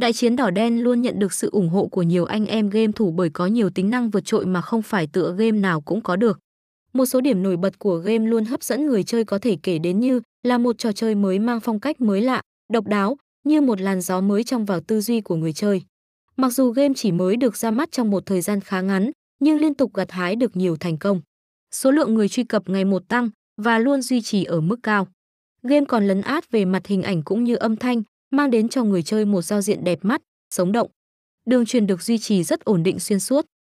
Đại chiến đỏ đen luôn nhận được sự ủng hộ của nhiều anh em game thủ bởi có nhiều tính năng vượt trội mà không phải tựa game nào cũng có được. Một số điểm nổi bật của game luôn hấp dẫn người chơi có thể kể đến như là một trò chơi mới mang phong cách mới lạ, độc đáo, như một làn gió mới trong vào tư duy của người chơi. Mặc dù game chỉ mới được ra mắt trong một thời gian khá ngắn, nhưng liên tục gặt hái được nhiều thành công. Số lượng người truy cập ngày một tăng và luôn duy trì ở mức cao. Game còn lấn át về mặt hình ảnh cũng như âm thanh, mang đến cho người chơi một giao diện đẹp mắt, sống động. Đường truyền được duy trì rất ổn định xuyên suốt.